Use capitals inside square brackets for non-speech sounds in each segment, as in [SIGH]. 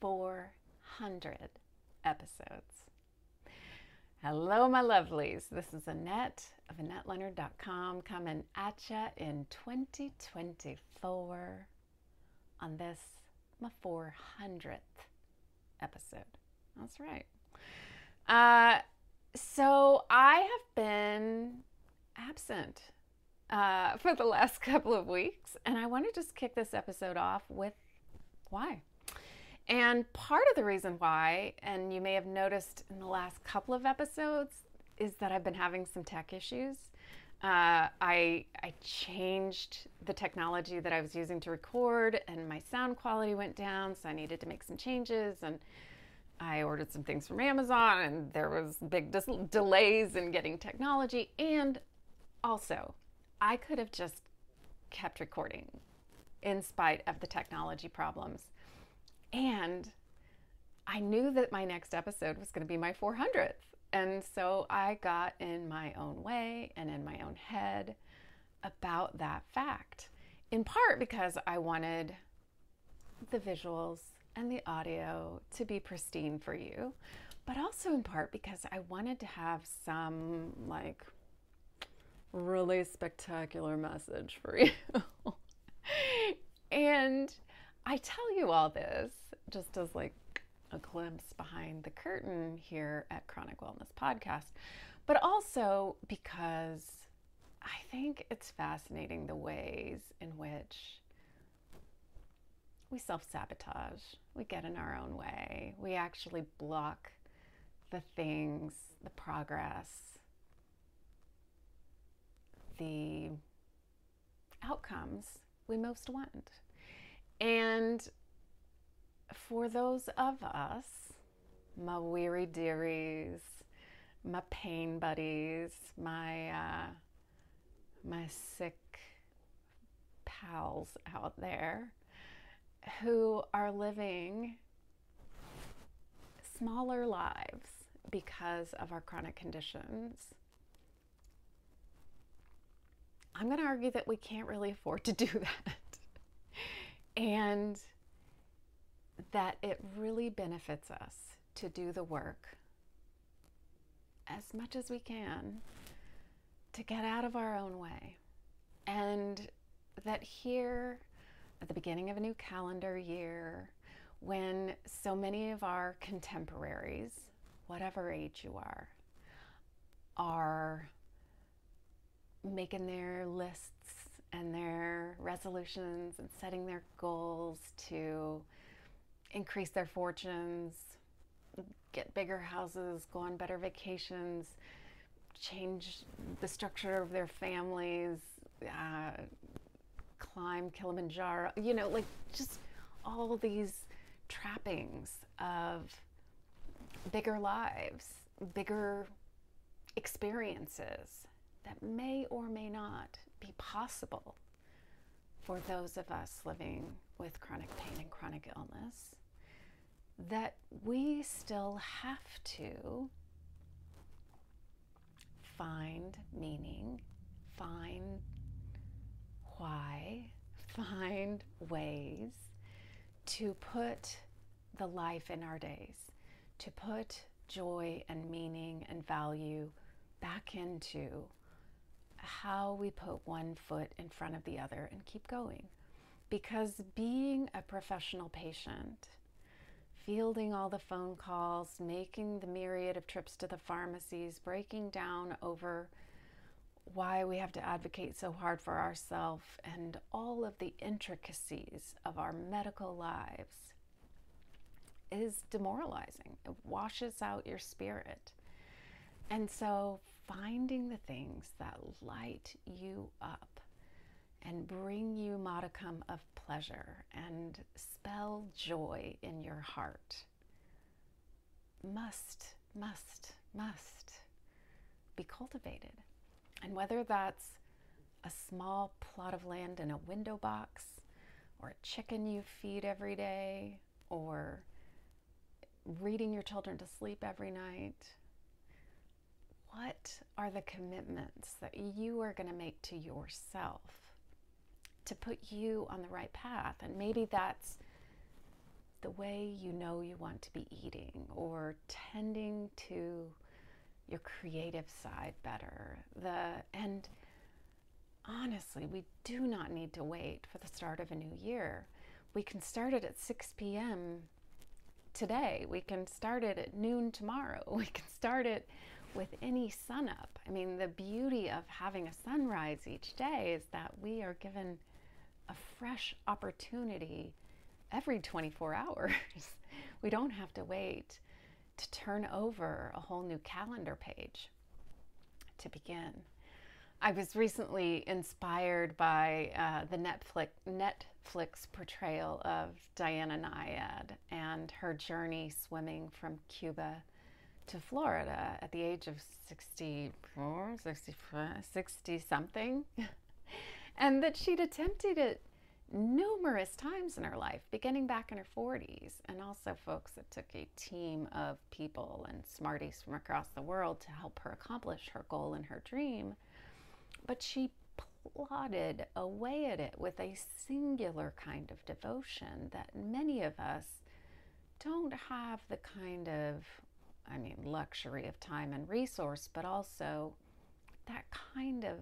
400 episodes. Hello, my lovelies. This is Annette of AnnetteLeonard.com coming at ya in 2024 on this, my 400th episode. That's right. Uh, so I have been absent uh, [LAUGHS] for the last couple of weeks, and I want to just kick this episode off with why. And part of the reason why, and you may have noticed in the last couple of episodes, is that I've been having some tech issues. Uh, I I changed the technology that I was using to record, and my sound quality went down, so I needed to make some changes. And I ordered some things from Amazon, and there was big dis- delays in getting technology. And also, I could have just kept recording in spite of the technology problems. And I knew that my next episode was going to be my 400th. And so I got in my own way and in my own head about that fact, in part because I wanted the visuals and the audio to be pristine for you, but also in part because I wanted to have some like really spectacular message for [LAUGHS] you. and I tell you all this just as like a glimpse behind the curtain here at Chronic Wellness Podcast, but also because I think it's fascinating the ways in which we self sabotage, we get in our own way, we actually block the things, the progress, the outcomes we most want. And for those of us, my weary dearies, my pain buddies, my uh, my sick pals out there who are living smaller lives because of our chronic conditions. I'm going to argue that we can't really afford to do [LAUGHS] that. And that it really benefits us to do the work as much as we can to get out of our own way. And that here at the beginning of a new calendar year, when so many of our contemporaries, whatever age you are, are making their lists and their resolutions and setting their goals to increase their fortunes, get bigger houses, go on better vacations, change the structure of their families, uh, climb Kilimanjaro, you know, like just all these trappings of bigger lives, bigger experiences that may or may not be possible for those of us living with chronic pain and chronic illness that we still have to find meaning, find why, [LAUGHS] find ways to put the life in our days, to put joy and meaning and value back into how we put one foot in front of the other and keep going. Because being a professional patient, fielding all the phone calls, making the myriad of trips to the pharmacies, breaking down over why we have to advocate so hard for ourselves, and all of the intricacies of our medical lives is demoralizing. It washes out your spirit. And so, finding the things that light you up and bring you modicum of pleasure and spell joy in your heart must, must, must be cultivated. And whether that's a small plot of land in a window box, or a chicken you feed every day, or reading your children to sleep every night, what are the commitments that you are going to make to yourself to put you on the right path? And maybe that's the way you know you want to be eating or tending to your creative side better. The and honestly, we do not need to wait for the start of a new year. We can start it at 6 p.m. today. We can start it at noon tomorrow. [LAUGHS] We can start it with any sunup. I mean, the beauty of having a sunrise each day is that we are given a fresh opportunity every 24 hours. [LAUGHS] we don't have to wait to turn over a whole new calendar page to begin. I was recently inspired by uh, the Netflix, Netflix portrayal of Diana Nyad and her journey swimming from Cuba to Florida at the age of 64, 60 something. [LAUGHS] and that she'd attempted it numerous times in her life, beginning back in her 40s, and also folks that took a team of people and smarties from across the world to help her accomplish her goal and her dream. But she plodded away at it with a singular kind of devotion that many of us don't have the kind of, I mean, luxury of time and resource, but also that kind of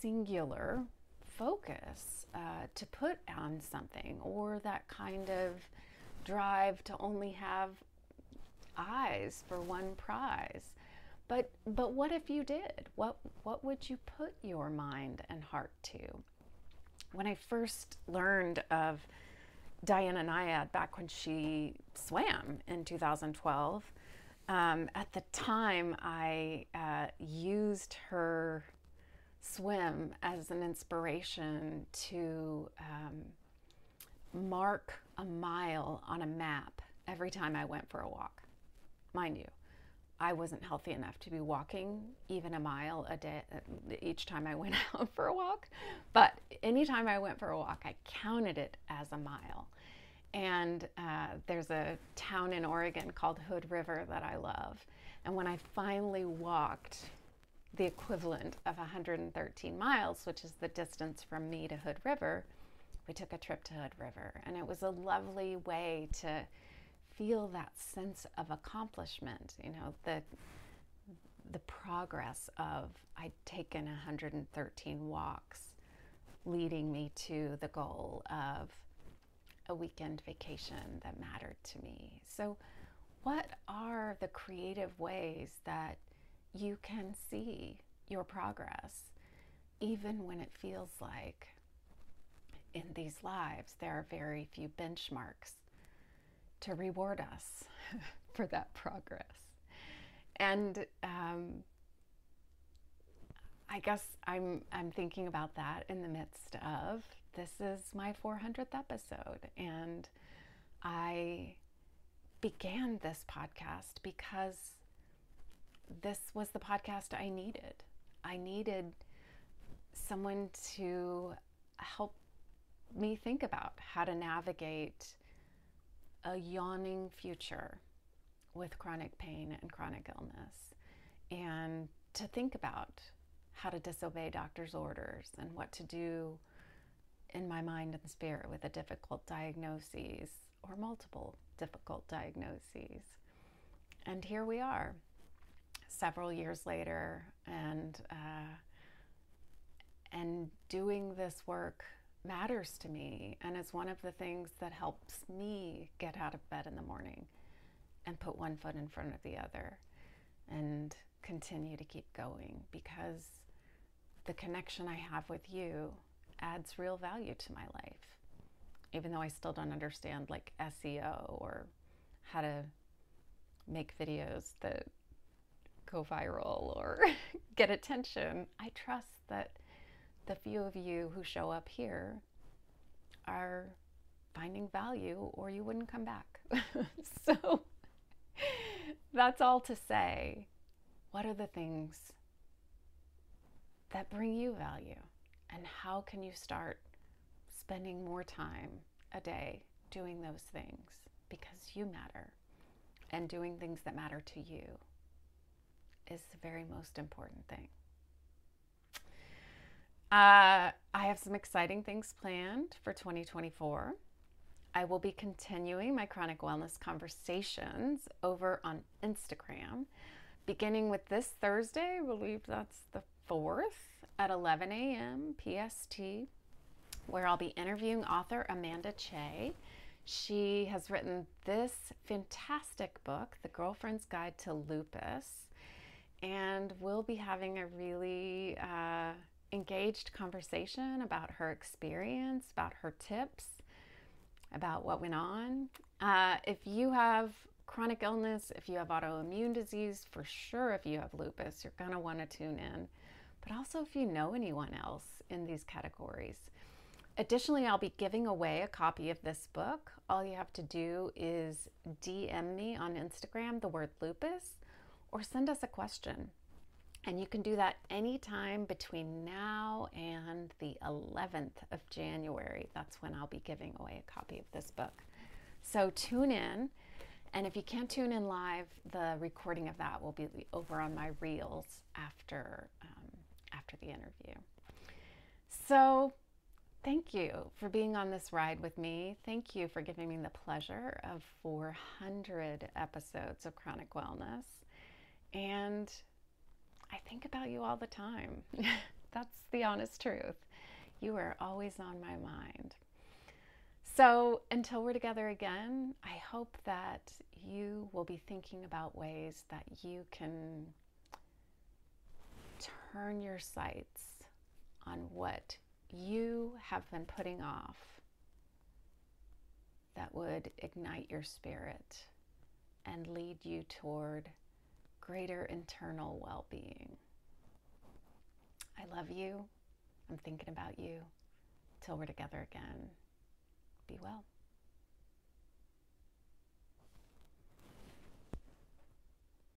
singular focus uh, to put on something or that kind of drive to only have eyes for one prize. But but what if you did? What what would you put your mind and heart to? When I first learned of Diana Nyad back when she swam in 2012, um, at the time I uh, used her swim as an inspiration to um, mark a mile on a map every time I went for a walk. Mind you, I wasn't healthy enough to be walking even a mile a day uh, each time I went [LAUGHS] out for a walk, but anytime I went for a walk, I counted it as a mile. And uh, there's a town in Oregon called Hood River that I love. And when I finally walked the equivalent of 113 miles, which is the distance from me to Hood River, we took a trip to Hood River. And it was a lovely way to feel that sense of accomplishment, you know, the the progress of I'd taken 113 walks leading me to the goal of a weekend vacation that mattered to me. So what are the creative ways that you can see your progress, even when it feels like in these lives there are very few benchmarks to reward us [LAUGHS] for that progress. And um, I guess I'm I'm thinking about that in the midst of this is my 400th episode, and I began this podcast because this was the podcast I needed. I needed someone to help me think about how to navigate a yawning future with chronic pain and chronic illness and to think about how to disobey doctor's orders and what to do in my mind and spirit with a difficult diagnosis or multiple difficult diagnoses. And here we are several years later and uh, and doing this work matters to me and is one of the things that helps me get out of bed in the morning and put one foot in front of the other and continue to keep going because the connection I have with you adds real value to my life even though I still don't understand like SEO or how to make videos that go viral or [LAUGHS] get attention. I trust that the few of you who show up here are finding value or you wouldn't come back. [LAUGHS] so that's all to say. What are the things that bring you value? And how can you start spending more time a day doing those things because you matter and doing things that matter to you? is the very most important thing. Uh, I have some exciting things planned for 2024. I will be continuing my chronic wellness conversations over on Instagram, beginning with this Thursday. I believe that's the 4th at 11 a.m. PST, where I'll be interviewing author Amanda Chay. She has written this fantastic book, The Girlfriend's Guide to Lupus, and we'll be having a really uh, engaged conversation about her experience, about her tips, about what went on. Uh, if you have chronic illness, if you have autoimmune disease, for sure, if you have lupus, you're going to want to tune in. But also, if you know anyone else in these categories. Additionally, I'll be giving away a copy of this book. All you have to do is DM me on Instagram the word lupus or send us a question. And you can do that anytime between now and the 11th of January. That's when I'll be giving away a copy of this book. So tune in. And if you can't tune in live, the recording of that will be over on my reels after um, after the interview. So thank you for being on this ride with me. Thank you for giving me the pleasure of 400 episodes of Chronic Wellness. And I think about you all the time. [LAUGHS] That's the honest truth. You are always on my mind. So, until we're together again, I hope that you will be thinking about ways that you can turn your sights on what you have been putting off that would ignite your spirit and lead you toward greater internal well being. I love you. I'm thinking about you. Till we're together again.